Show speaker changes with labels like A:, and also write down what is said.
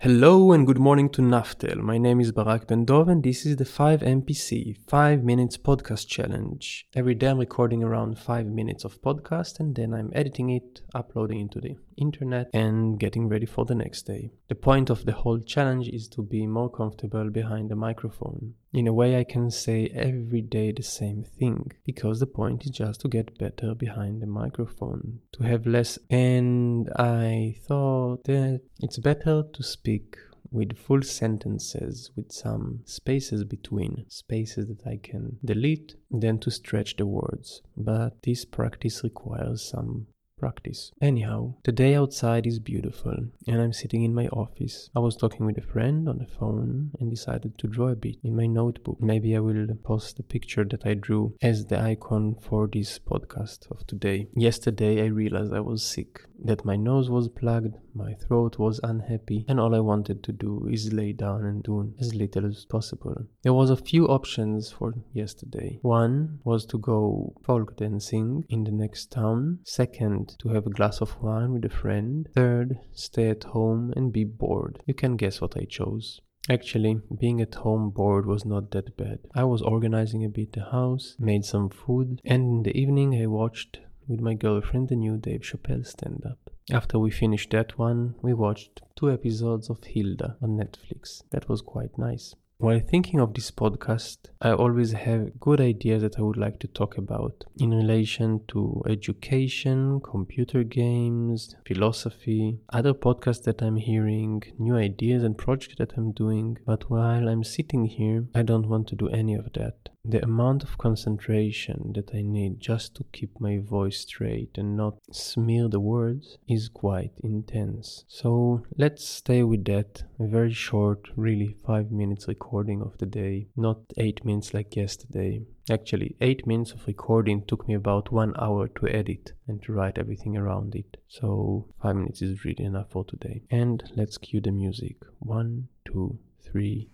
A: Hello and good morning to Naftel. My name is Barak Bendov and this is the 5 MPC 5 minutes podcast challenge. Every day I'm recording around 5 minutes of podcast and then I'm editing it, uploading it to the internet and getting ready for the next day. The point of the whole challenge is to be more comfortable behind the microphone. In a way I can say every day the same thing because the point is just to get better behind the microphone, to have less and I thought that it's better to speak with full sentences with some spaces between, spaces that I can delete, than to stretch the words. But this practice requires some practice. Anyhow, the day outside is beautiful and I'm sitting in my office. I was talking with a friend on the phone and decided to draw a bit in my notebook. Maybe I will post the picture that I drew as the icon for this podcast of today. Yesterday I realized I was sick, that my nose was plugged, my throat was unhappy, and all I wanted to do is lay down and do as little as possible. There was a few options for yesterday. One was to go folk dancing in the next town. Second, to have a glass of wine with a friend. Third, stay at home and be bored. You can guess what I chose. Actually, being at home bored was not that bad. I was organizing a bit the house, made some food, and in the evening I watched with my girlfriend the new Dave Chappelle stand up. After we finished that one, we watched two episodes of Hilda on Netflix. That was quite nice. While thinking of this podcast, I always have good ideas that I would like to talk about in relation to education, computer games, philosophy, other podcasts that I'm hearing, new ideas and projects that I'm doing. But while I'm sitting here, I don't want to do any of that. The amount of concentration that I need just to keep my voice straight and not smear the words is quite intense. So let's stay with that. A very short, really five minutes recording of the day, not eight minutes like yesterday. Actually, 8 minutes of recording took me about 1 hour to edit and to write everything around it. So 5 minutes is really enough for today. And let's cue the music. One, two, three.